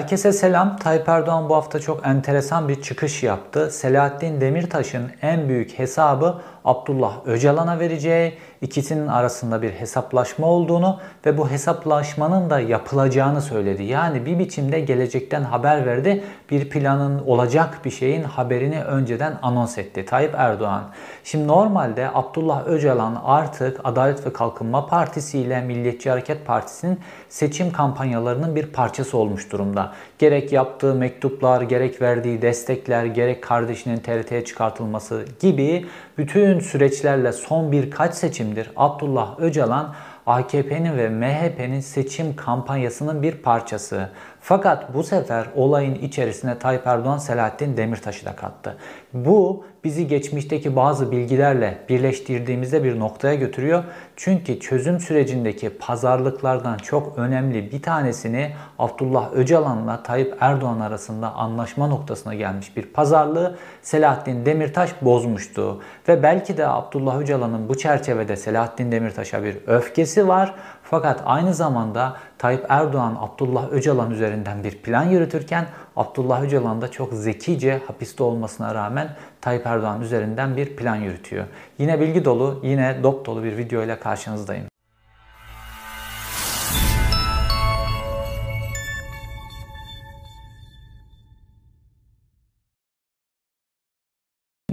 Herkese selam. Tayyip Erdoğan bu hafta çok enteresan bir çıkış yaptı. Selahattin Demirtaş'ın en büyük hesabı Abdullah Öcalan'a vereceği, ikisinin arasında bir hesaplaşma olduğunu ve bu hesaplaşmanın da yapılacağını söyledi. Yani bir biçimde gelecekten haber verdi. Bir planın olacak bir şeyin haberini önceden anons etti Tayyip Erdoğan. Şimdi normalde Abdullah Öcalan artık Adalet ve Kalkınma Partisi ile Milliyetçi Hareket Partisi'nin seçim kampanyalarının bir parçası olmuş durumda. Gerek yaptığı mektuplar, gerek verdiği destekler, gerek kardeşinin TRT'ye çıkartılması gibi bütün süreçlerle son birkaç seçimdir Abdullah Öcalan AKP'nin ve MHP'nin seçim kampanyasının bir parçası. Fakat bu sefer olayın içerisine Tayyip Erdoğan Selahattin Demirtaş'ı da kattı. Bu bizi geçmişteki bazı bilgilerle birleştirdiğimizde bir noktaya götürüyor. Çünkü çözüm sürecindeki pazarlıklardan çok önemli bir tanesini Abdullah Öcalan'la Tayyip Erdoğan arasında anlaşma noktasına gelmiş bir pazarlığı Selahattin Demirtaş bozmuştu. Ve belki de Abdullah Öcalan'ın bu çerçevede Selahattin Demirtaş'a bir öfkesi var. Fakat aynı zamanda Tayyip Erdoğan Abdullah Öcalan üzerinden bir plan yürütürken Abdullah Öcalan da çok zekice hapiste olmasına rağmen Tayyip Erdoğan üzerinden bir plan yürütüyor. Yine bilgi dolu, yine dop dolu bir video ile karşınızdayım.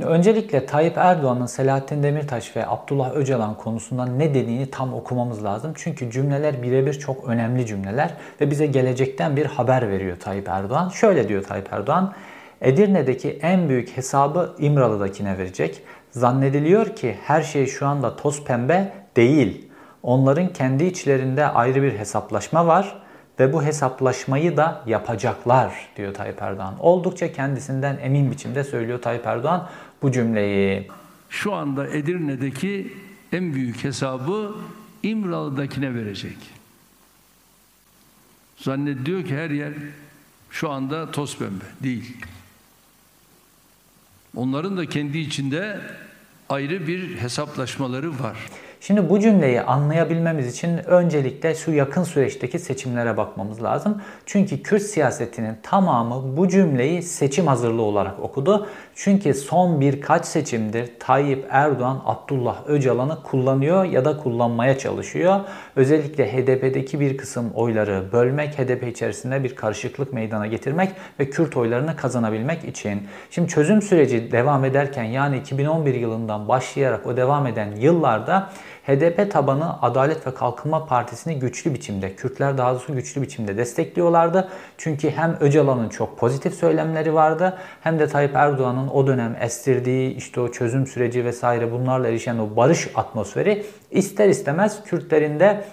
Öncelikle Tayyip Erdoğan'ın Selahattin Demirtaş ve Abdullah Öcalan konusunda ne dediğini tam okumamız lazım. Çünkü cümleler birebir çok önemli cümleler ve bize gelecekten bir haber veriyor Tayyip Erdoğan. Şöyle diyor Tayyip Erdoğan, Edirne'deki en büyük hesabı İmralı'dakine verecek. Zannediliyor ki her şey şu anda toz pembe değil. Onların kendi içlerinde ayrı bir hesaplaşma var ve bu hesaplaşmayı da yapacaklar diyor Tayyip Erdoğan. Oldukça kendisinden emin biçimde söylüyor Tayyip Erdoğan bu cümleyi. Şu anda Edirne'deki en büyük hesabı İmralı'dakine verecek. Zannediyor ki her yer şu anda toz pembe. Değil. Onların da kendi içinde ayrı bir hesaplaşmaları var. Şimdi bu cümleyi anlayabilmemiz için öncelikle şu yakın süreçteki seçimlere bakmamız lazım. Çünkü Kürt siyasetinin tamamı bu cümleyi seçim hazırlığı olarak okudu. Çünkü son birkaç seçimdir Tayyip Erdoğan Abdullah Öcalan'ı kullanıyor ya da kullanmaya çalışıyor. Özellikle HDP'deki bir kısım oyları bölmek, HDP içerisinde bir karışıklık meydana getirmek ve Kürt oylarını kazanabilmek için. Şimdi çözüm süreci devam ederken yani 2011 yılından başlayarak o devam eden yıllarda HDP tabanı Adalet ve Kalkınma Partisi'ni güçlü biçimde, Kürtler daha doğrusu güçlü biçimde destekliyorlardı. Çünkü hem Öcalan'ın çok pozitif söylemleri vardı hem de Tayyip Erdoğan'ın o dönem estirdiği işte o çözüm süreci vesaire bunlarla erişen o barış atmosferi ister istemez Kürtlerin de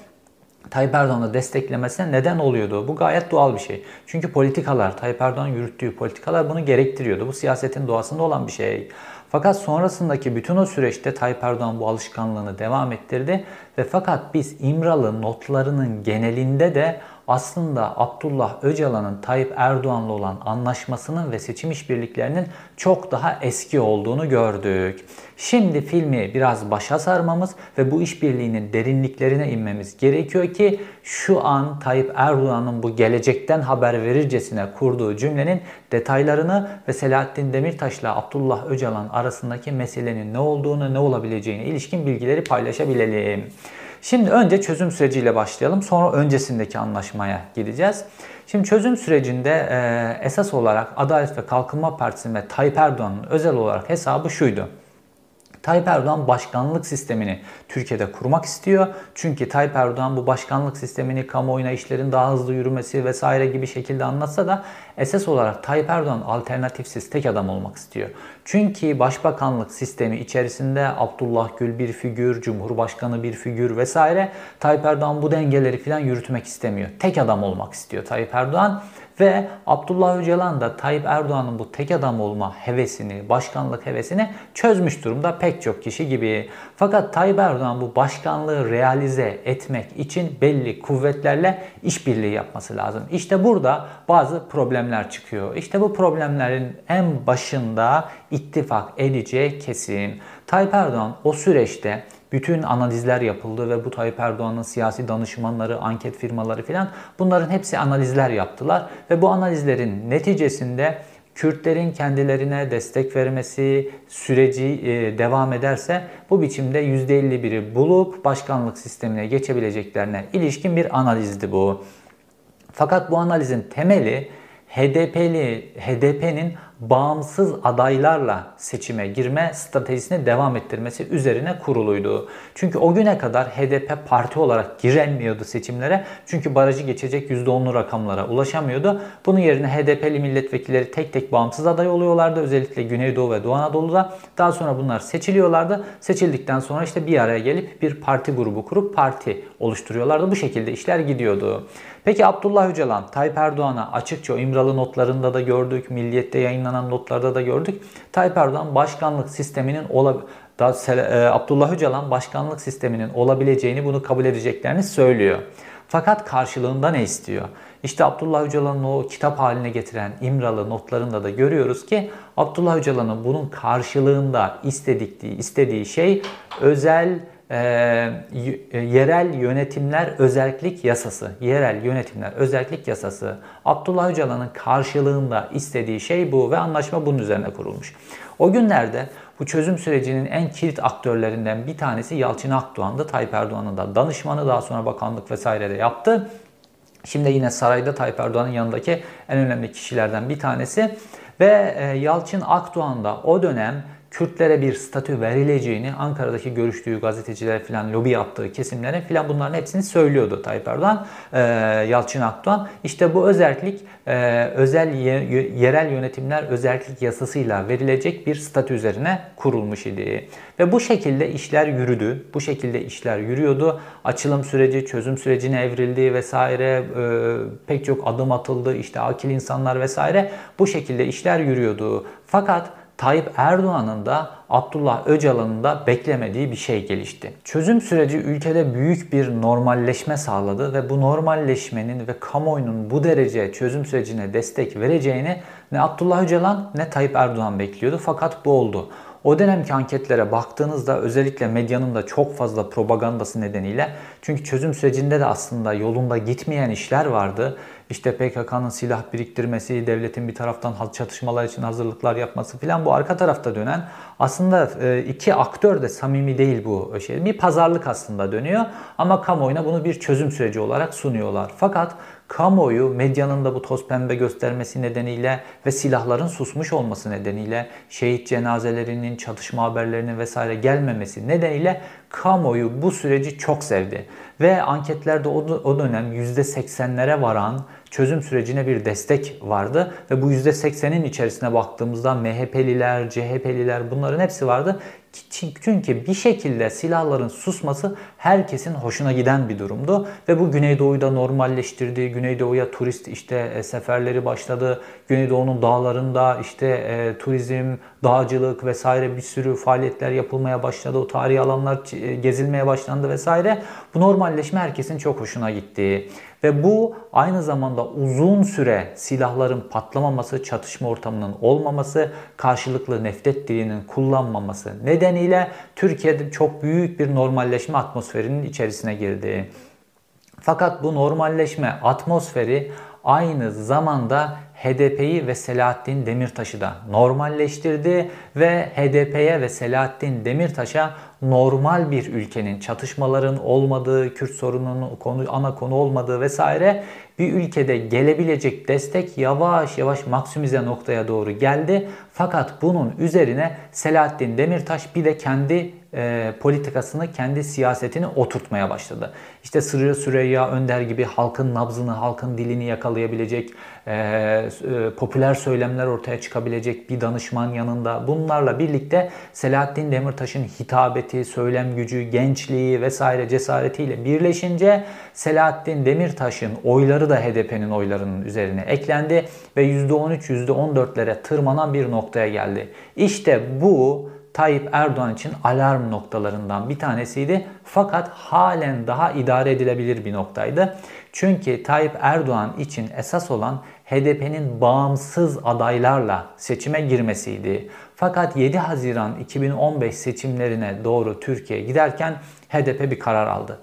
Tayyip Erdoğan'ı desteklemesine neden oluyordu. Bu gayet doğal bir şey. Çünkü politikalar, Tayyip Erdoğan yürüttüğü politikalar bunu gerektiriyordu. Bu siyasetin doğasında olan bir şey. Fakat sonrasındaki bütün o süreçte Tayyip Erdoğan bu alışkanlığını devam ettirdi ve fakat biz İmralı notlarının genelinde de aslında Abdullah Öcalan'ın Tayyip Erdoğan'la olan anlaşmasının ve seçim işbirliklerinin çok daha eski olduğunu gördük. Şimdi filmi biraz başa sarmamız ve bu işbirliğinin derinliklerine inmemiz gerekiyor ki şu an Tayyip Erdoğan'ın bu gelecekten haber verircesine kurduğu cümlenin detaylarını ve Selahattin Demirtaş'la Abdullah Öcalan arasındaki meselenin ne olduğunu, ne olabileceğine ilişkin bilgileri paylaşabilelim. Şimdi önce çözüm süreciyle başlayalım. Sonra öncesindeki anlaşmaya gideceğiz. Şimdi çözüm sürecinde esas olarak Adalet ve Kalkınma Partisi ve Tayyip Erdoğan'ın özel olarak hesabı şuydu. Tayyip Erdoğan başkanlık sistemini Türkiye'de kurmak istiyor. Çünkü Tayyip Erdoğan bu başkanlık sistemini kamuoyuna işlerin daha hızlı yürümesi vesaire gibi şekilde anlatsa da esas olarak Tayyip Erdoğan alternatifsiz tek adam olmak istiyor. Çünkü başbakanlık sistemi içerisinde Abdullah Gül bir figür, Cumhurbaşkanı bir figür vesaire Tayyip Erdoğan bu dengeleri falan yürütmek istemiyor. Tek adam olmak istiyor Tayyip Erdoğan. Ve Abdullah Öcalan da Tayyip Erdoğan'ın bu tek adam olma hevesini, başkanlık hevesini çözmüş durumda pek çok kişi gibi. Fakat Tayyip Erdoğan bu başkanlığı realize etmek için belli kuvvetlerle işbirliği yapması lazım. İşte burada bazı problemler çıkıyor. İşte bu problemlerin en başında ittifak edeceği kesin. Tayyip Erdoğan o süreçte bütün analizler yapıldı ve bu Tayyip Erdoğan'ın siyasi danışmanları, anket firmaları filan bunların hepsi analizler yaptılar ve bu analizlerin neticesinde Kürtlerin kendilerine destek vermesi süreci e, devam ederse bu biçimde %51'i bulup başkanlık sistemine geçebileceklerine ilişkin bir analizdi bu. Fakat bu analizin temeli HDP'li HDP'nin bağımsız adaylarla seçime girme stratejisini devam ettirmesi üzerine kuruluydu. Çünkü o güne kadar HDP parti olarak giremiyordu seçimlere. Çünkü barajı geçecek %10'lu rakamlara ulaşamıyordu. Bunun yerine HDP'li milletvekilleri tek tek bağımsız aday oluyorlardı. Özellikle Güneydoğu ve Doğu Anadolu'da. Daha sonra bunlar seçiliyorlardı. Seçildikten sonra işte bir araya gelip bir parti grubu kurup parti oluşturuyorlardı. Bu şekilde işler gidiyordu. Peki Abdullah Öcalan, Tayyip Erdoğan'a açıkça İmralı notlarında da gördük, Milliyet'te yayınlanan notlarda da gördük. Tayyip Erdoğan başkanlık sisteminin da e, Abdullah Öcalan başkanlık sisteminin olabileceğini bunu kabul edeceklerini söylüyor. Fakat karşılığında ne istiyor? İşte Abdullah Öcalan'ın o kitap haline getiren İmralı notlarında da görüyoruz ki Abdullah Öcalan'ın bunun karşılığında istediği, istediği şey özel e, yerel yönetimler özellik yasası, yerel yönetimler özellik yasası Abdullah Öcalan'ın karşılığında istediği şey bu ve anlaşma bunun üzerine kurulmuş. O günlerde bu çözüm sürecinin en kilit aktörlerinden bir tanesi Yalçın Akdoğan'dı. Tayyip Erdoğan'ın da danışmanı daha sonra bakanlık vesaire de yaptı. Şimdi yine sarayda Tayyip Erdoğan'ın yanındaki en önemli kişilerden bir tanesi. Ve Yalçın Akdoğan da o dönem Kürtlere bir statü verileceğini Ankara'daki görüştüğü gazeteciler falan lobi yaptığı kesimlere falan bunların hepsini söylüyordu Tayyip Erdoğan, e, Yalçın Akdoğan. İşte bu özellik e, özel yerel yönetimler özellik yasasıyla verilecek bir statü üzerine kurulmuş idi. Ve bu şekilde işler yürüdü. Bu şekilde işler yürüyordu. Açılım süreci, çözüm sürecine evrildi vesaire. E, pek çok adım atıldı. İşte akil insanlar vesaire. Bu şekilde işler yürüyordu. Fakat Tayyip Erdoğan'ın da Abdullah Öcalan'ın da beklemediği bir şey gelişti. Çözüm süreci ülkede büyük bir normalleşme sağladı ve bu normalleşmenin ve kamuoyunun bu derece çözüm sürecine destek vereceğini ne Abdullah Öcalan ne Tayyip Erdoğan bekliyordu fakat bu oldu. O dönemki anketlere baktığınızda özellikle medyanın da çok fazla propagandası nedeniyle çünkü çözüm sürecinde de aslında yolunda gitmeyen işler vardı. İşte PKK'nın silah biriktirmesi, devletin bir taraftan çatışmalar için hazırlıklar yapması filan bu arka tarafta dönen aslında e, iki aktör de samimi değil bu şey. Bir pazarlık aslında dönüyor ama kamuoyuna bunu bir çözüm süreci olarak sunuyorlar. Fakat kamuoyu medyanın da bu toz pembe göstermesi nedeniyle ve silahların susmuş olması nedeniyle şehit cenazelerinin, çatışma haberlerinin vesaire gelmemesi nedeniyle kamuoyu bu süreci çok sevdi. Ve anketlerde o dönem %80'lere varan çözüm sürecine bir destek vardı. Ve bu %80'in içerisine baktığımızda MHP'liler, CHP'liler bunların hepsi vardı. Çünkü bir şekilde silahların susması herkesin hoşuna giden bir durumdu. Ve bu Güneydoğu'yu da normalleştirdi. Güneydoğu'ya turist işte e, seferleri başladı. Güneydoğu'nun dağlarında işte e, turizm, dağcılık vesaire bir sürü faaliyetler yapılmaya başladı. O tarihi alanlar e, gezilmeye başlandı vesaire. Bu normalleşme herkesin çok hoşuna gitti. Ve bu aynı zamanda uzun süre silahların patlamaması, çatışma ortamının olmaması, karşılıklı nefret dilinin kullanmaması nedeniyle Türkiye'de çok büyük bir normalleşme atmosferinin içerisine girdi. Fakat bu normalleşme atmosferi aynı zamanda HDP'yi ve Selahattin Demirtaş'ı da normalleştirdi ve HDP'ye ve Selahattin Demirtaş'a normal bir ülkenin çatışmaların olmadığı, Kürt sorununun konu, ana konu olmadığı vesaire bir ülkede gelebilecek destek yavaş yavaş maksimize noktaya doğru geldi. Fakat bunun üzerine Selahattin Demirtaş bir de kendi e, politikasını, kendi siyasetini oturtmaya başladı. İşte Sırrı Süreyya Önder gibi halkın nabzını, halkın dilini yakalayabilecek, e, e, popüler söylemler ortaya çıkabilecek bir danışman yanında. Bunlarla birlikte Selahattin Demirtaş'ın hitabeti, söylem gücü, gençliği vesaire cesaretiyle birleşince Selahattin Demirtaş'ın oyları da HDP'nin oylarının üzerine eklendi ve %13, %14'lere tırmanan bir noktaya geldi. İşte bu Tayyip Erdoğan için alarm noktalarından bir tanesiydi. Fakat halen daha idare edilebilir bir noktaydı. Çünkü Tayyip Erdoğan için esas olan HDP'nin bağımsız adaylarla seçime girmesiydi. Fakat 7 Haziran 2015 seçimlerine doğru Türkiye giderken HDP bir karar aldı.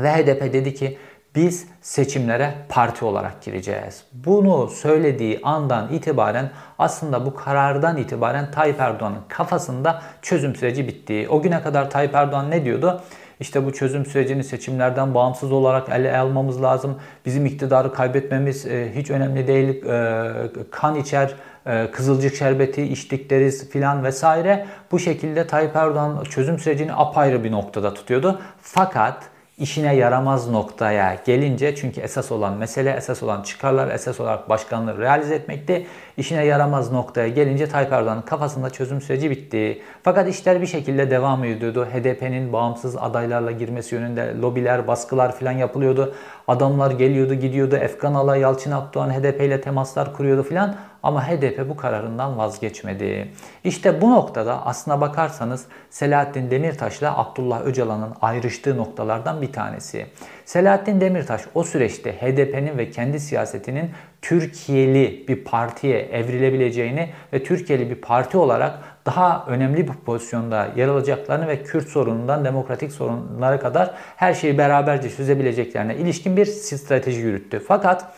Ve HDP dedi ki biz seçimlere parti olarak gireceğiz. Bunu söylediği andan itibaren aslında bu karardan itibaren Tayyip Erdoğan'ın kafasında çözüm süreci bitti. O güne kadar Tayyip Erdoğan ne diyordu? İşte bu çözüm sürecini seçimlerden bağımsız olarak ele almamız lazım. Bizim iktidarı kaybetmemiz e, hiç önemli değil. E, kan içer, e, kızılcık şerbeti içtik deriz filan vesaire. Bu şekilde Tayyip Erdoğan çözüm sürecini apayrı bir noktada tutuyordu. Fakat işine yaramaz noktaya gelince çünkü esas olan mesele, esas olan çıkarlar, esas olarak başkanlığı realize etmekti. İşine yaramaz noktaya gelince Tayyip Erdoğan'ın kafasında çözüm süreci bitti. Fakat işler bir şekilde devam ediyordu. HDP'nin bağımsız adaylarla girmesi yönünde lobiler, baskılar falan yapılıyordu. Adamlar geliyordu, gidiyordu. Efkan Ala, Yalçın Akdoğan HDP ile temaslar kuruyordu filan. Ama HDP bu kararından vazgeçmedi. İşte bu noktada aslına bakarsanız Selahattin Demirtaş ile Abdullah Öcalan'ın ayrıştığı noktalardan bir tanesi. Selahattin Demirtaş o süreçte HDP'nin ve kendi siyasetinin Türkiye'li bir partiye evrilebileceğini ve Türkiye'li bir parti olarak daha önemli bir pozisyonda yer alacaklarını ve Kürt sorunundan demokratik sorunlara kadar her şeyi beraberce çözebileceklerine ilişkin bir strateji yürüttü. Fakat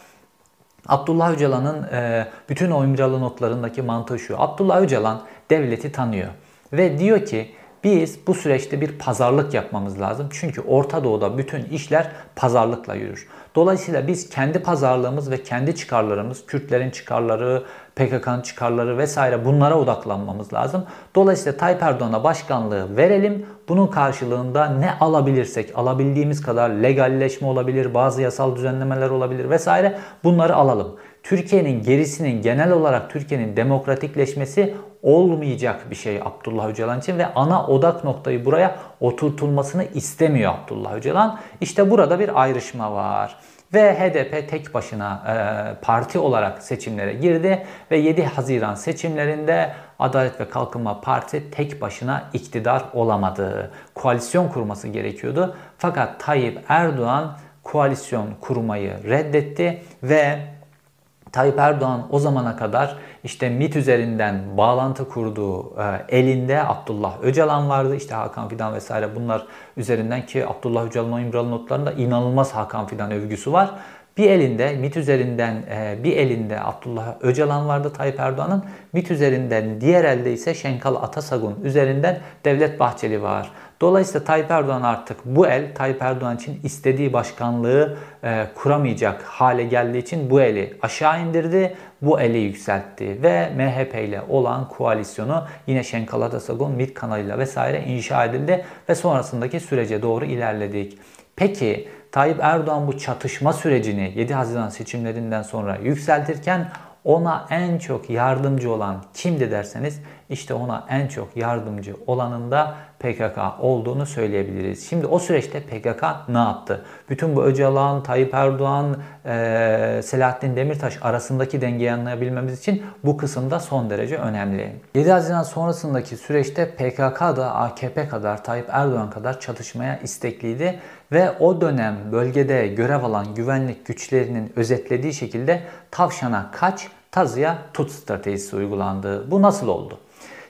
Abdullah Öcalan'ın e, bütün o imzalı notlarındaki mantığı şu. Abdullah Öcalan devleti tanıyor ve diyor ki biz bu süreçte bir pazarlık yapmamız lazım. Çünkü Orta Doğu'da bütün işler pazarlıkla yürür. Dolayısıyla biz kendi pazarlığımız ve kendi çıkarlarımız, Kürtlerin çıkarları, PKK'nın çıkarları vesaire bunlara odaklanmamız lazım. Dolayısıyla Tayyip Erdoğan'a başkanlığı verelim. Bunun karşılığında ne alabilirsek, alabildiğimiz kadar legalleşme olabilir, bazı yasal düzenlemeler olabilir vesaire bunları alalım. Türkiye'nin gerisinin genel olarak Türkiye'nin demokratikleşmesi olmayacak bir şey Abdullah Öcalan için ve ana odak noktayı buraya oturtulmasını istemiyor Abdullah Öcalan. İşte burada bir ayrışma var. Ve HDP tek başına e, parti olarak seçimlere girdi ve 7 Haziran seçimlerinde Adalet ve Kalkınma Parti tek başına iktidar olamadı. Koalisyon kurması gerekiyordu. Fakat Tayyip Erdoğan koalisyon kurmayı reddetti ve Tayyip Erdoğan o zamana kadar işte MIT üzerinden bağlantı kurduğu e, elinde Abdullah Öcalan vardı. İşte Hakan Fidan vesaire bunlar üzerinden ki Abdullah Öcalan o İmralı notlarında inanılmaz Hakan Fidan övgüsü var. Bir elinde MIT üzerinden e, bir elinde Abdullah Öcalan vardı Tayyip Erdoğan'ın. MIT üzerinden diğer elde ise Şenkal Atasagun üzerinden Devlet Bahçeli var. Dolayısıyla Tayyip Erdoğan artık bu el Tayyip Erdoğan için istediği başkanlığı e, kuramayacak hale geldiği için bu eli aşağı indirdi, bu eli yükseltti ve MHP ile olan koalisyonu yine Şenkal Atasagun, MİT kanalıyla vesaire inşa edildi ve sonrasındaki sürece doğru ilerledik. Peki Tayyip Erdoğan bu çatışma sürecini 7 Haziran seçimlerinden sonra yükseltirken ona en çok yardımcı olan kimdi derseniz işte ona en çok yardımcı olanın da PKK olduğunu söyleyebiliriz. Şimdi o süreçte PKK ne yaptı? Bütün bu Öcalan, Tayyip Erdoğan, Selahattin Demirtaş arasındaki dengeyi anlayabilmemiz için bu kısımda son derece önemli. 7 Haziran sonrasındaki süreçte PKK da AKP kadar, Tayyip Erdoğan kadar çatışmaya istekliydi ve o dönem bölgede görev alan güvenlik güçlerinin özetlediği şekilde tavşana kaç, tazıya tut stratejisi uygulandı. Bu nasıl oldu?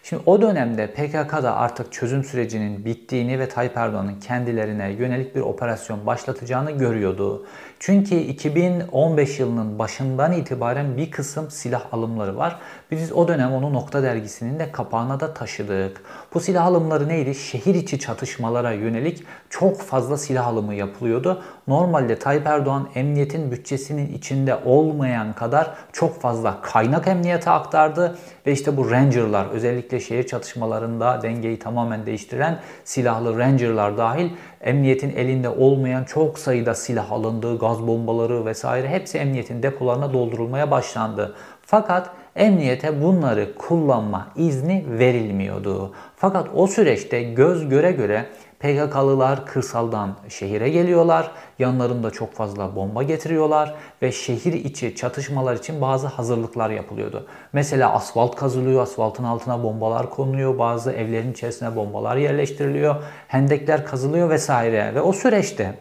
Şimdi o dönemde PKK'da artık çözüm sürecinin bittiğini ve Tayyip Erdoğan'ın kendilerine yönelik bir operasyon başlatacağını görüyordu. Çünkü 2015 yılının başından itibaren bir kısım silah alımları var. Biz o dönem onu Nokta Dergisi'nin de kapağına da taşıdık. Bu silah alımları neydi? Şehir içi çatışmalara yönelik çok fazla silah alımı yapılıyordu. Normalde Tayyip Erdoğan emniyetin bütçesinin içinde olmayan kadar çok fazla kaynak emniyete aktardı. Ve işte bu Ranger'lar özellikle şehir çatışmalarında dengeyi tamamen değiştiren silahlı Ranger'lar dahil emniyetin elinde olmayan çok sayıda silah alındı, gaz bombaları vesaire hepsi emniyetin depolarına doldurulmaya başlandı. Fakat emniyete bunları kullanma izni verilmiyordu. Fakat o süreçte göz göre göre PKK'lılar kırsaldan şehire geliyorlar. Yanlarında çok fazla bomba getiriyorlar ve şehir içi çatışmalar için bazı hazırlıklar yapılıyordu. Mesela asfalt kazılıyor, asfaltın altına bombalar konuluyor, bazı evlerin içerisine bombalar yerleştiriliyor, hendekler kazılıyor vesaire. Ve o süreçte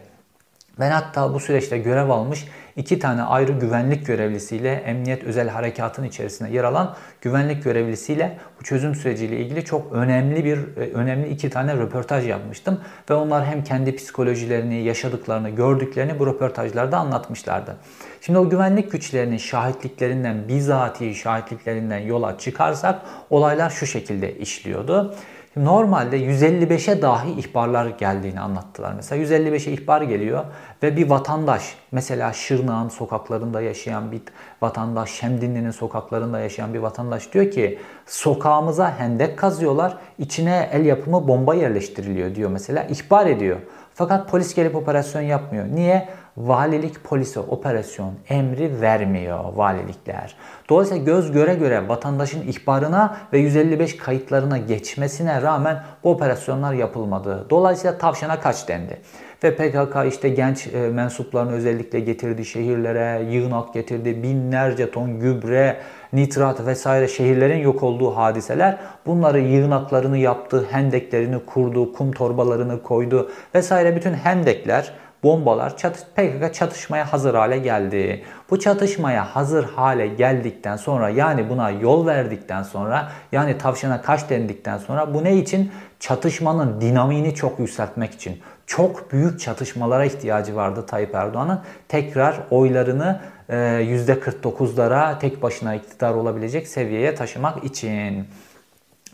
ben hatta bu süreçte görev almış iki tane ayrı güvenlik görevlisiyle Emniyet Özel Harekatın içerisinde yer alan güvenlik görevlisiyle bu çözüm süreciyle ilgili çok önemli bir e, önemli iki tane röportaj yapmıştım ve onlar hem kendi psikolojilerini, yaşadıklarını, gördüklerini bu röportajlarda anlatmışlardı. Şimdi o güvenlik güçlerinin şahitliklerinden, bizatihi şahitliklerinden yola çıkarsak olaylar şu şekilde işliyordu. Normalde 155'e dahi ihbarlar geldiğini anlattılar. Mesela 155'e ihbar geliyor ve bir vatandaş mesela Şırnak'ın sokaklarında yaşayan bir vatandaş, Şemdinli'nin sokaklarında yaşayan bir vatandaş diyor ki sokağımıza hendek kazıyorlar, içine el yapımı bomba yerleştiriliyor diyor mesela ihbar ediyor. Fakat polis gelip operasyon yapmıyor. Niye? Valilik polise operasyon emri vermiyor valilikler. Dolayısıyla göz göre göre vatandaşın ihbarına ve 155 kayıtlarına geçmesine rağmen bu operasyonlar yapılmadı. Dolayısıyla tavşana kaç dendi. Ve PKK işte genç e, mensuplarını özellikle getirdi şehirlere, yığınak getirdi, binlerce ton gübre, nitrat vesaire şehirlerin yok olduğu hadiseler. Bunları yığınaklarını yaptı, hendeklerini kurdu, kum torbalarını koydu vesaire bütün hendekler bombalar çatış, PKK çatışmaya hazır hale geldi. Bu çatışmaya hazır hale geldikten sonra yani buna yol verdikten sonra yani tavşana kaç dendikten sonra bu ne için? Çatışmanın dinamiğini çok yükseltmek için. Çok büyük çatışmalara ihtiyacı vardı Tayyip Erdoğan'ın. Tekrar oylarını %49'lara e, tek başına iktidar olabilecek seviyeye taşımak için.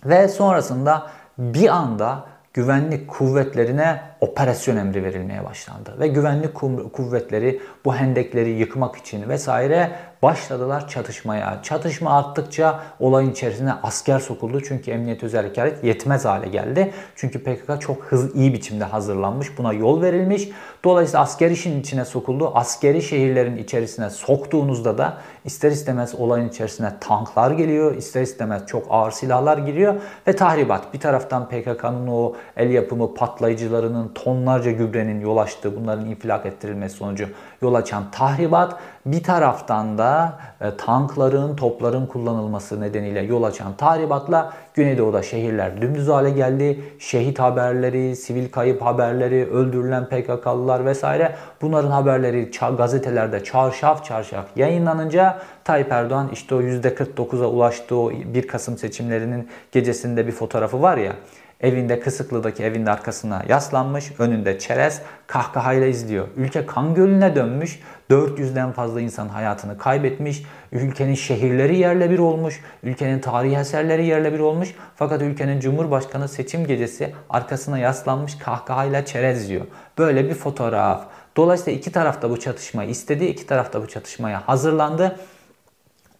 Ve sonrasında bir anda güvenlik kuvvetlerine operasyon emri verilmeye başlandı. Ve güvenlik kuvvetleri bu hendekleri yıkmak için vesaire başladılar çatışmaya. Çatışma arttıkça olayın içerisine asker sokuldu. Çünkü emniyet özel harekat yetmez hale geldi. Çünkü PKK çok hızlı iyi biçimde hazırlanmış. Buna yol verilmiş. Dolayısıyla asker işin içine sokuldu. Askeri şehirlerin içerisine soktuğunuzda da ister istemez olayın içerisine tanklar geliyor. ister istemez çok ağır silahlar giriyor ve tahribat. Bir taraftan PKK'nın o el yapımı patlayıcılarının tonlarca gübrenin yol açtığı bunların infilak ettirilmesi sonucu yol açan tahribat bir taraftan da e, tankların, topların kullanılması nedeniyle yol açan tahribatla Güneydoğu'da şehirler dümdüz hale geldi. Şehit haberleri, sivil kayıp haberleri, öldürülen PKK'lılar vesaire bunların haberleri gazetelerde çarşaf çarşaf yayınlanınca Tayyip Erdoğan işte o %49'a ulaştığı o 1 Kasım seçimlerinin gecesinde bir fotoğrafı var ya Evinde Kısıklı'daki evinin arkasına yaslanmış, önünde çerez, kahkahayla izliyor. Ülke kan gölüne dönmüş, 400'den fazla insan hayatını kaybetmiş, ülkenin şehirleri yerle bir olmuş, ülkenin tarihi eserleri yerle bir olmuş. Fakat ülkenin Cumhurbaşkanı seçim gecesi arkasına yaslanmış kahkahayla çerez yiyor. Böyle bir fotoğraf. Dolayısıyla iki taraf da bu çatışmayı istedi, iki taraf da bu çatışmaya hazırlandı.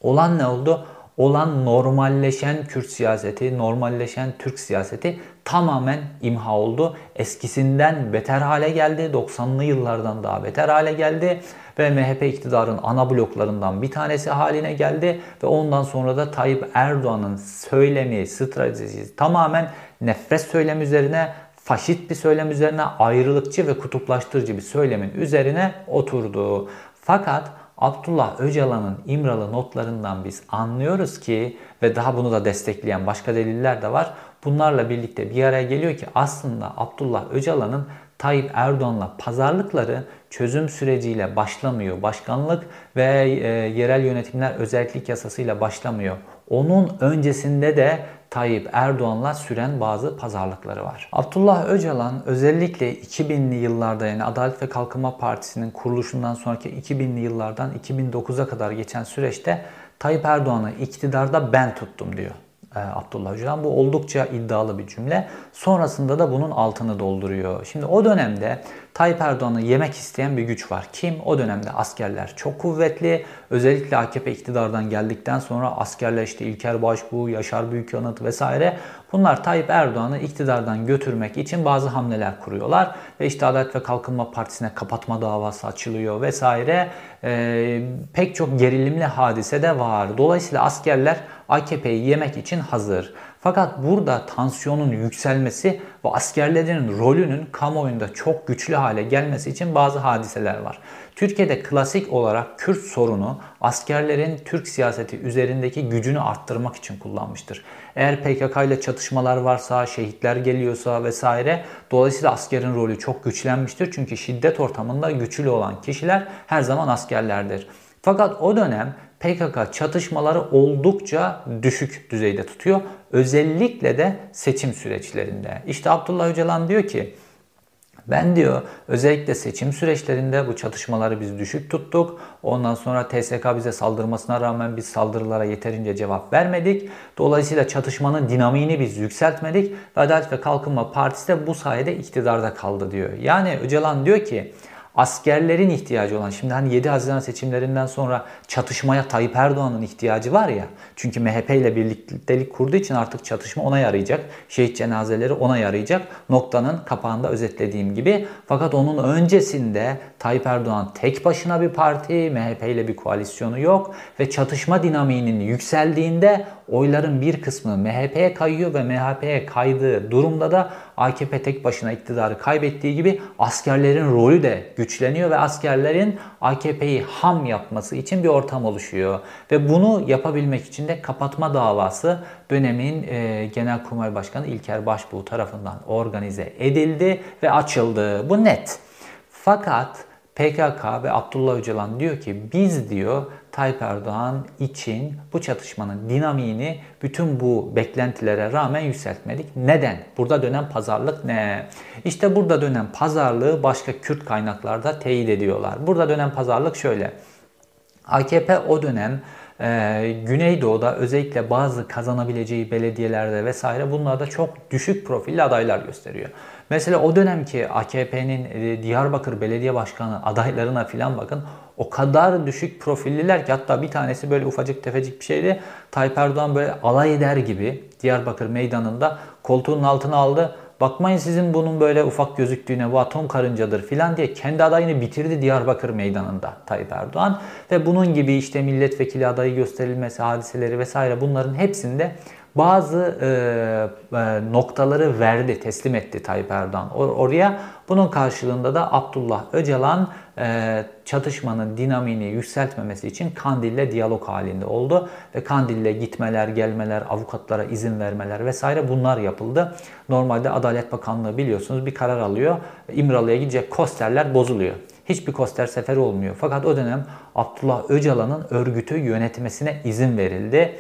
Olan ne oldu? Olan normalleşen Kürt siyaseti, normalleşen Türk siyaseti tamamen imha oldu. Eskisinden beter hale geldi. 90'lı yıllardan daha beter hale geldi ve MHP iktidarın ana bloklarından bir tanesi haline geldi ve ondan sonra da Tayyip Erdoğan'ın söylemi, stratejisi tamamen nefret söylemi üzerine faşist bir söylem üzerine ayrılıkçı ve kutuplaştırıcı bir söylemin üzerine oturdu. Fakat Abdullah Öcalan'ın İmralı notlarından biz anlıyoruz ki ve daha bunu da destekleyen başka deliller de var. Bunlarla birlikte bir araya geliyor ki aslında Abdullah Öcalan'ın Tayyip Erdoğan'la pazarlıkları çözüm süreciyle başlamıyor. Başkanlık ve e, yerel yönetimler özellik yasasıyla başlamıyor. Onun öncesinde de Tayyip Erdoğan'la süren bazı pazarlıkları var. Abdullah Öcalan özellikle 2000'li yıllarda yani Adalet ve Kalkınma Partisi'nin kuruluşundan sonraki 2000'li yıllardan 2009'a kadar geçen süreçte Tayyip Erdoğan'ı iktidarda ben tuttum diyor. E, Abdullah Öcalan. Bu oldukça iddialı bir cümle. Sonrasında da bunun altını dolduruyor. Şimdi o dönemde Tayyip Erdoğan'ı yemek isteyen bir güç var. Kim? O dönemde askerler çok kuvvetli. Özellikle AKP iktidardan geldikten sonra askerler işte İlker Başbuğ, Yaşar Büyükanıt vesaire bunlar Tayyip Erdoğan'ı iktidardan götürmek için bazı hamleler kuruyorlar. Ve işte Adalet ve Kalkınma Partisi'ne kapatma davası açılıyor vesaire. Ee, pek çok gerilimli hadise de var. Dolayısıyla askerler AKP'yi yemek için hazır. Fakat burada tansiyonun yükselmesi ve askerlerin rolünün kamuoyunda çok güçlü hale gelmesi için bazı hadiseler var. Türkiye'de klasik olarak Kürt sorunu askerlerin Türk siyaseti üzerindeki gücünü arttırmak için kullanmıştır. Eğer PKK ile çatışmalar varsa, şehitler geliyorsa vesaire dolayısıyla askerin rolü çok güçlenmiştir. Çünkü şiddet ortamında güçlü olan kişiler her zaman askerlerdir. Fakat o dönem PKK çatışmaları oldukça düşük düzeyde tutuyor. Özellikle de seçim süreçlerinde. İşte Abdullah Öcalan diyor ki ben diyor özellikle seçim süreçlerinde bu çatışmaları biz düşük tuttuk. Ondan sonra TSK bize saldırmasına rağmen biz saldırılara yeterince cevap vermedik. Dolayısıyla çatışmanın dinamiğini biz yükseltmedik. Ve Adalet ve Kalkınma Partisi de bu sayede iktidarda kaldı diyor. Yani Öcalan diyor ki askerlerin ihtiyacı olan şimdi hani 7 Haziran seçimlerinden sonra çatışmaya Tayyip Erdoğan'ın ihtiyacı var ya. Çünkü MHP ile birliktelik kurduğu için artık çatışma ona yarayacak. Şehit cenazeleri ona yarayacak. Noktanın kapağında özetlediğim gibi. Fakat onun öncesinde Tayyip Erdoğan tek başına bir parti, MHP ile bir koalisyonu yok ve çatışma dinamiğinin yükseldiğinde oyların bir kısmı MHP'ye kayıyor ve MHP'ye kaydığı durumda da AKP tek başına iktidarı kaybettiği gibi askerlerin rolü de güçleniyor ve askerlerin AKP'yi ham yapması için bir ortam oluşuyor. Ve bunu yapabilmek için de kapatma davası dönemin e, Genelkurmay Başkanı İlker Başbuğ tarafından organize edildi ve açıldı. Bu net. Fakat PKK ve Abdullah Öcalan diyor ki biz diyor Tayyip Erdoğan için bu çatışmanın dinamiğini bütün bu beklentilere rağmen yükseltmedik. Neden? Burada dönen pazarlık ne? İşte burada dönen pazarlığı başka Kürt kaynaklarda teyit ediyorlar. Burada dönen pazarlık şöyle. AKP o dönem ee, Güneydoğu'da özellikle bazı kazanabileceği belediyelerde vesaire bunlarda çok düşük profilli adaylar gösteriyor. Mesela o dönemki AKP'nin e, Diyarbakır Belediye Başkanı adaylarına filan bakın o kadar düşük profilliler ki hatta bir tanesi böyle ufacık tefecik bir şeydi. Tayyip Erdoğan böyle alay eder gibi Diyarbakır meydanında koltuğunun altına aldı. Bakmayın sizin bunun böyle ufak gözüktüğüne bu atom karıncadır filan diye kendi adayını bitirdi Diyarbakır meydanında Tayyip Erdoğan. Ve bunun gibi işte milletvekili adayı gösterilmesi hadiseleri vesaire bunların hepsinde bazı e, e, noktaları verdi, teslim etti Tayyip Erdoğan or oraya. Bunun karşılığında da Abdullah Öcalan e, çatışmanın dinamini yükseltmemesi için Kandil'le diyalog halinde oldu. Ve Kandil'le gitmeler, gelmeler, avukatlara izin vermeler vesaire bunlar yapıldı. Normalde Adalet Bakanlığı biliyorsunuz bir karar alıyor. İmralı'ya gidecek kosterler bozuluyor hiçbir koster seferi olmuyor. Fakat o dönem Abdullah Öcalan'ın örgütü yönetmesine izin verildi.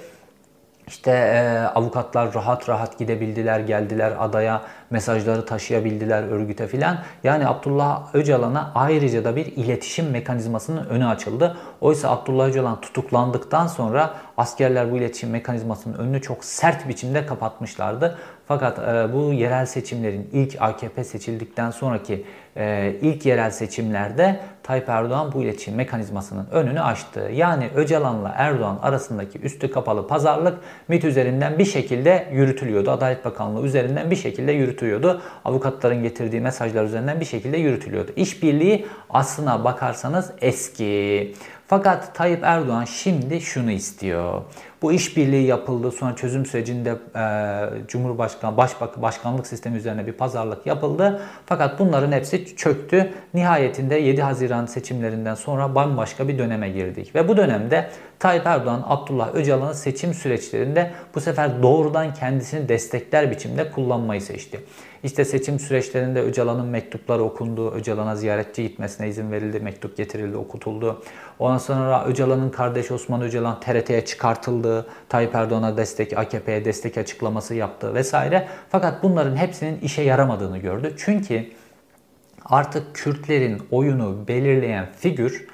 İşte e, avukatlar rahat rahat gidebildiler, geldiler adaya, mesajları taşıyabildiler örgüte filan. Yani Abdullah Öcalan'a ayrıca da bir iletişim mekanizmasının önü açıldı. Oysa Abdullah Öcalan tutuklandıktan sonra askerler bu iletişim mekanizmasının önünü çok sert biçimde kapatmışlardı. Fakat e, bu yerel seçimlerin ilk AKP seçildikten sonraki e, ilk yerel seçimlerde Tayyip Erdoğan bu iletişim mekanizmasının önünü açtı. Yani Öcalan'la Erdoğan arasındaki üstü kapalı pazarlık MİT üzerinden bir şekilde yürütülüyordu. Adalet Bakanlığı üzerinden bir şekilde yürütülüyordu. Avukatların getirdiği mesajlar üzerinden bir şekilde yürütülüyordu. İşbirliği aslına bakarsanız eski. Fakat Tayyip Erdoğan şimdi şunu istiyor. Bu işbirliği yapıldı. Sonra çözüm sürecinde e, Cumhurbaşkanı, Başbak, Başkanlık sistemi üzerine bir pazarlık yapıldı. Fakat bunların hepsi çöktü. Nihayetinde 7 Haziran seçimlerinden sonra bambaşka bir döneme girdik. Ve bu dönemde Tayyip Erdoğan, Abdullah Öcalan'ı seçim süreçlerinde bu sefer doğrudan kendisini destekler biçimde kullanmayı seçti. İşte seçim süreçlerinde Öcalan'ın mektupları okundu. Öcalan'a ziyaretçi gitmesine izin verildi. Mektup getirildi, okutuldu. Ondan sonra Öcalan'ın kardeşi Osman Öcalan TRT'ye çıkartıldı. Tayyip Erdoğan'a destek, AKP'ye destek açıklaması yaptı vesaire. Fakat bunların hepsinin işe yaramadığını gördü. Çünkü artık Kürtlerin oyunu belirleyen figür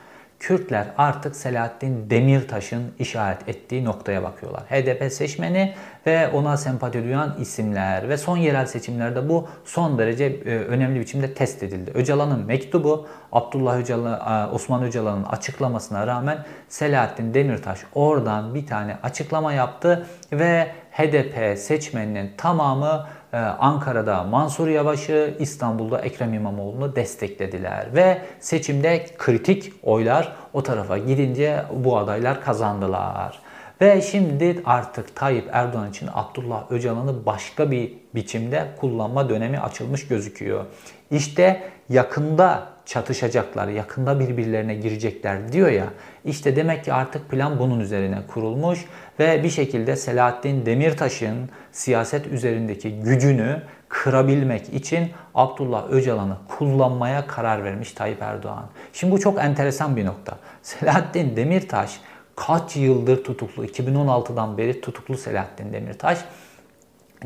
Kürtler artık Selahattin Demirtaş'ın işaret ettiği noktaya bakıyorlar. HDP seçmeni ve ona sempati duyan isimler ve son yerel seçimlerde bu son derece e, önemli biçimde test edildi. Öcalan'ın mektubu Abdullah Öcalan, e, Osman Öcalan'ın açıklamasına rağmen Selahattin Demirtaş oradan bir tane açıklama yaptı ve HDP seçmeninin tamamı ee, Ankara'da Mansur Yavaş'ı, İstanbul'da Ekrem İmamoğlu'nu desteklediler. Ve seçimde kritik oylar o tarafa gidince bu adaylar kazandılar. Ve şimdi artık Tayyip Erdoğan için Abdullah Öcalan'ı başka bir biçimde kullanma dönemi açılmış gözüküyor. İşte yakında çatışacaklar, yakında birbirlerine girecekler diyor ya. İşte demek ki artık plan bunun üzerine kurulmuş ve bir şekilde Selahattin Demirtaş'ın siyaset üzerindeki gücünü kırabilmek için Abdullah Öcalan'ı kullanmaya karar vermiş Tayyip Erdoğan. Şimdi bu çok enteresan bir nokta. Selahattin Demirtaş kaç yıldır tutuklu? 2016'dan beri tutuklu Selahattin Demirtaş.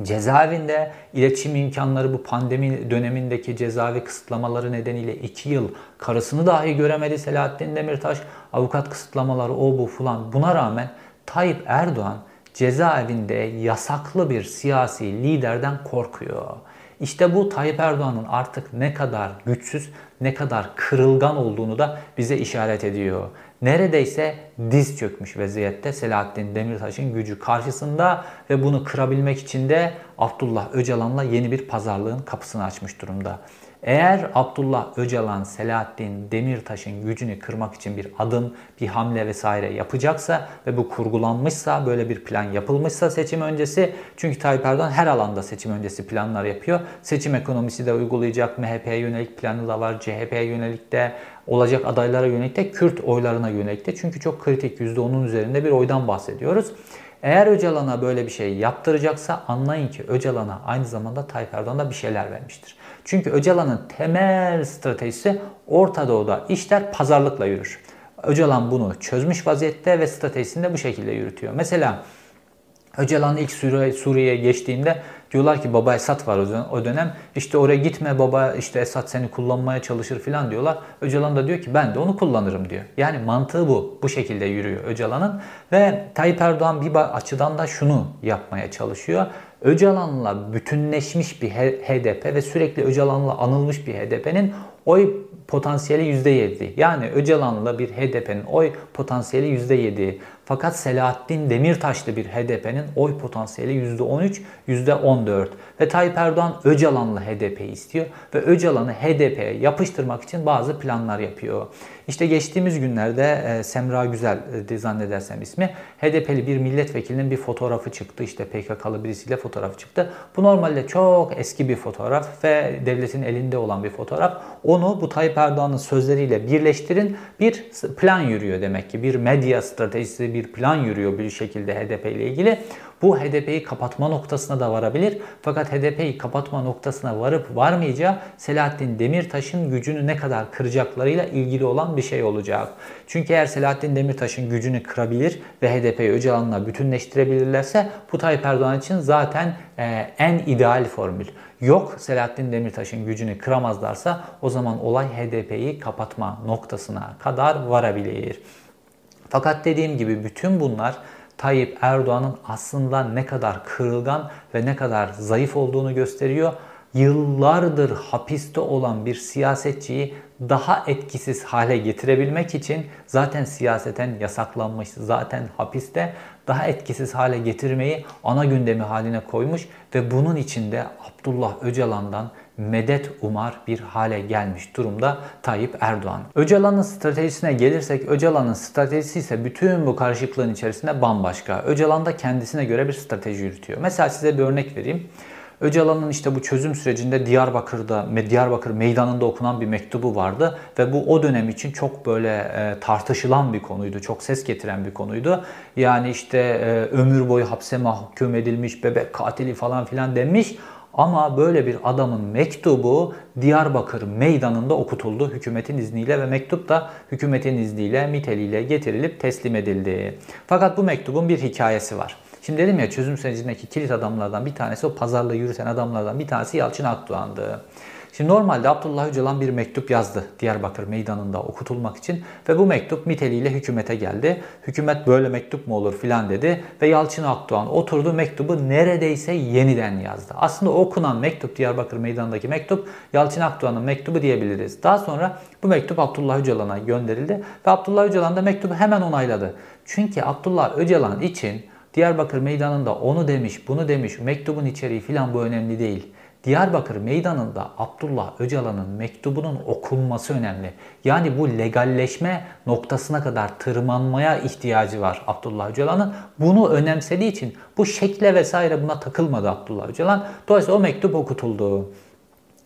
Cezaevinde iletişim imkanları bu pandemi dönemindeki cezaevi kısıtlamaları nedeniyle 2 yıl karısını dahi göremedi Selahattin Demirtaş. Avukat kısıtlamaları o bu falan buna rağmen Tayyip Erdoğan cezaevinde yasaklı bir siyasi liderden korkuyor. İşte bu Tayyip Erdoğan'ın artık ne kadar güçsüz, ne kadar kırılgan olduğunu da bize işaret ediyor. Neredeyse diz çökmüş vaziyette Selahattin Demirtaş'ın gücü karşısında ve bunu kırabilmek için de Abdullah Öcalan'la yeni bir pazarlığın kapısını açmış durumda. Eğer Abdullah Öcalan, Selahattin Demirtaş'ın gücünü kırmak için bir adım, bir hamle vesaire yapacaksa ve bu kurgulanmışsa, böyle bir plan yapılmışsa seçim öncesi, çünkü Tayyip Erdoğan her alanda seçim öncesi planlar yapıyor. Seçim ekonomisi de uygulayacak, MHP'ye yönelik planı da var, CHP'ye yönelik de, olacak adaylara yönelik de, Kürt oylarına yönelik de. Çünkü çok kritik %10'un üzerinde bir oydan bahsediyoruz. Eğer Öcalan'a böyle bir şey yaptıracaksa anlayın ki Öcalan'a aynı zamanda Tayyip Erdoğan da bir şeyler vermiştir. Çünkü Öcalan'ın temel stratejisi Orta Doğu'da işler pazarlıkla yürür. Öcalan bunu çözmüş vaziyette ve stratejisini de bu şekilde yürütüyor. Mesela Öcalan ilk Suriye'ye geçtiğinde diyorlar ki baba Esat var o dönem. İşte oraya gitme baba işte Esat seni kullanmaya çalışır filan diyorlar. Öcalan da diyor ki ben de onu kullanırım diyor. Yani mantığı bu. Bu şekilde yürüyor Öcalan'ın. Ve Tayyip Erdoğan bir açıdan da şunu yapmaya çalışıyor. Öcalan'la bütünleşmiş bir HDP ve sürekli Öcalan'la anılmış bir HDP'nin oy potansiyeli %7. Yani Öcalan'la bir HDP'nin oy potansiyeli %7. Fakat Selahattin Demirtaşlı bir HDP'nin oy potansiyeli %13, %14. Ve Tayyip Erdoğan Öcalan'la HDP'yi istiyor ve Öcalan'ı HDP'ye yapıştırmak için bazı planlar yapıyor. İşte geçtiğimiz günlerde e, Semra Güzel e, zannedersem ismi HDP'li bir milletvekilinin bir fotoğrafı çıktı. İşte PKK'lı birisiyle fotoğrafı çıktı. Bu normalde çok eski bir fotoğraf ve devletin elinde olan bir fotoğraf. Onu bu Tayyip Erdoğan'ın sözleriyle birleştirin bir plan yürüyor demek ki. Bir medya stratejisi, bir plan yürüyor bir şekilde HDP ile ilgili. Bu HDP'yi kapatma noktasına da varabilir. Fakat HDP'yi kapatma noktasına varıp varmayacağı Selahattin Demirtaş'ın gücünü ne kadar kıracaklarıyla ilgili olan bir şey olacak. Çünkü eğer Selahattin Demirtaş'ın gücünü kırabilir ve HDP'yi Öcalan'la bütünleştirebilirlerse bu Tayyip Erdoğan için zaten e, en ideal formül. Yok Selahattin Demirtaş'ın gücünü kıramazlarsa o zaman olay HDP'yi kapatma noktasına kadar varabilir. Fakat dediğim gibi bütün bunlar Tayyip Erdoğan'ın aslında ne kadar kırılgan ve ne kadar zayıf olduğunu gösteriyor. Yıllardır hapiste olan bir siyasetçiyi daha etkisiz hale getirebilmek için zaten siyaseten yasaklanmış, zaten hapiste daha etkisiz hale getirmeyi ana gündemi haline koymuş ve bunun içinde Abdullah Öcalan'dan medet umar bir hale gelmiş durumda Tayyip Erdoğan. Öcalan'ın stratejisine gelirsek Öcalan'ın stratejisi ise bütün bu karışıklığın içerisinde bambaşka. Öcalan da kendisine göre bir strateji yürütüyor. Mesela size bir örnek vereyim. Öcalan'ın işte bu çözüm sürecinde Diyarbakır'da, Diyarbakır meydanında okunan bir mektubu vardı ve bu o dönem için çok böyle e, tartışılan bir konuydu, çok ses getiren bir konuydu. Yani işte e, ömür boyu hapse mahkum edilmiş, bebek katili falan filan denmiş. Ama böyle bir adamın mektubu Diyarbakır meydanında okutuldu hükümetin izniyle ve mektup da hükümetin izniyle miteliyle getirilip teslim edildi. Fakat bu mektubun bir hikayesi var. Şimdi dedim ya çözüm sürecindeki kilit adamlardan bir tanesi o pazarlığı yürüten adamlardan bir tanesi Yalçın Akdoğan'dı. Şimdi normalde Abdullah Öcalan bir mektup yazdı Diyarbakır meydanında okutulmak için ve bu mektup miteliyle hükümete geldi. Hükümet böyle mektup mu olur filan dedi ve Yalçın Akdoğan oturdu mektubu neredeyse yeniden yazdı. Aslında okunan mektup Diyarbakır meydanındaki mektup Yalçın Akdoğan'ın mektubu diyebiliriz. Daha sonra bu mektup Abdullah Öcalan'a gönderildi ve Abdullah Öcalan da mektubu hemen onayladı. Çünkü Abdullah Öcalan için Diyarbakır meydanında onu demiş, bunu demiş, mektubun içeriği filan bu önemli değil. Diyarbakır meydanında Abdullah Öcalan'ın mektubunun okunması önemli. Yani bu legalleşme noktasına kadar tırmanmaya ihtiyacı var Abdullah Öcalan'ın. Bunu önemsediği için bu şekle vesaire buna takılmadı Abdullah Öcalan. Dolayısıyla o mektup okutuldu.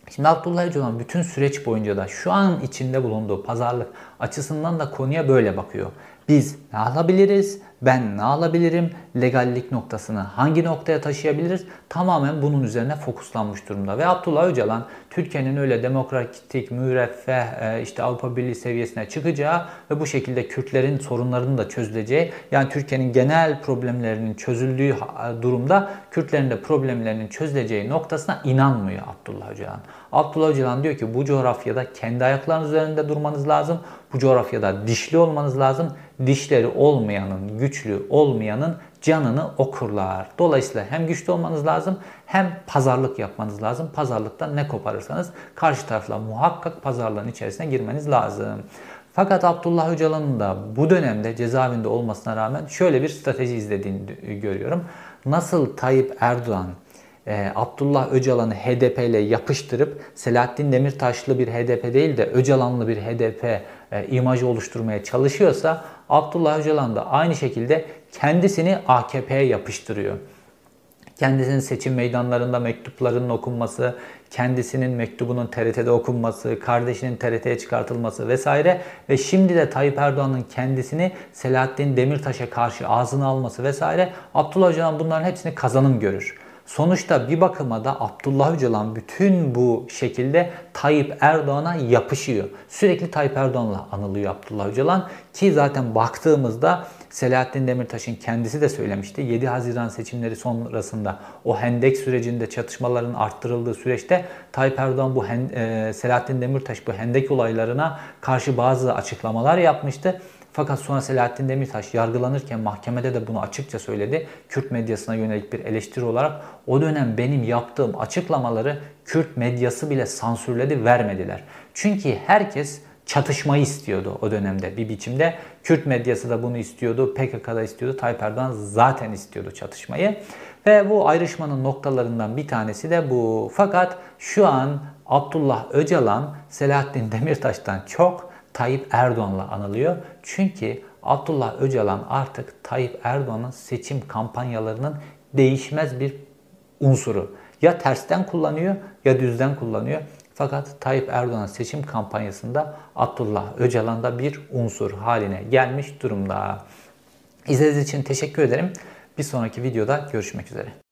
Şimdi Abdullah Öcalan bütün süreç boyunca da şu an içinde bulunduğu pazarlık açısından da konuya böyle bakıyor. Biz ne alabiliriz? Ben ne alabilirim? Legallik noktasını hangi noktaya taşıyabiliriz? Tamamen bunun üzerine fokuslanmış durumda. Ve Abdullah Öcalan Türkiye'nin öyle demokratik, müreffeh, e, işte Avrupa Birliği seviyesine çıkacağı ve bu şekilde Kürtlerin sorunlarının da çözüleceği, yani Türkiye'nin genel problemlerinin çözüldüğü durumda Kürtlerin de problemlerinin çözüleceği noktasına inanmıyor Abdullah Öcalan. Abdullah Öcalan diyor ki bu coğrafyada kendi ayaklarınız üzerinde durmanız lazım. Bu coğrafyada dişli olmanız lazım. Dişleri olmayanın, güçlü olmayanın canını okurlar. Dolayısıyla hem güçlü olmanız lazım hem pazarlık yapmanız lazım. Pazarlıktan ne koparırsanız karşı tarafla muhakkak pazarlığın içerisine girmeniz lazım. Fakat Abdullah Öcalan'ın da bu dönemde cezaevinde olmasına rağmen şöyle bir strateji izlediğini görüyorum. Nasıl Tayyip Erdoğan e, Abdullah Öcalan'ı HDP ile yapıştırıp Selahattin Demirtaşlı bir HDP değil de Öcalanlı bir HDP e, imajı oluşturmaya çalışıyorsa Abdullah Öcalan da aynı şekilde kendisini AKP'ye yapıştırıyor. Kendisinin seçim meydanlarında mektuplarının okunması, kendisinin mektubunun TRT'de okunması, kardeşinin TRT'ye çıkartılması vesaire ve şimdi de Tayyip Erdoğan'ın kendisini Selahattin Demirtaş'a karşı ağzına alması vesaire Abdullah Öcalan bunların hepsini kazanım görür. Sonuçta bir bakıma da Abdullah Öcalan bütün bu şekilde Tayyip Erdoğan'a yapışıyor. Sürekli Tayyip Erdoğan'la anılıyor Abdullah Öcalan ki zaten baktığımızda Selahattin Demirtaş'ın kendisi de söylemişti. 7 Haziran seçimleri sonrasında o hendek sürecinde çatışmaların arttırıldığı süreçte Tayyip Erdoğan bu e, Selahattin Demirtaş bu hendek olaylarına karşı bazı açıklamalar yapmıştı. Fakat sonra Selahattin Demirtaş yargılanırken mahkemede de bunu açıkça söyledi. Kürt medyasına yönelik bir eleştiri olarak o dönem benim yaptığım açıklamaları Kürt medyası bile sansürledi, vermediler. Çünkü herkes çatışmayı istiyordu o dönemde bir biçimde. Kürt medyası da bunu istiyordu, PKK da istiyordu, Tayyip Erdoğan zaten istiyordu çatışmayı. Ve bu ayrışmanın noktalarından bir tanesi de bu. Fakat şu an Abdullah Öcalan Selahattin Demirtaş'tan çok Tayyip Erdoğan'la anılıyor. Çünkü Abdullah Öcalan artık Tayyip Erdoğan'ın seçim kampanyalarının değişmez bir unsuru. Ya tersten kullanıyor ya düzden kullanıyor. Fakat Tayyip Erdoğan seçim kampanyasında Abdullah Öcalan da bir unsur haline gelmiş durumda. İzlediğiniz için teşekkür ederim. Bir sonraki videoda görüşmek üzere.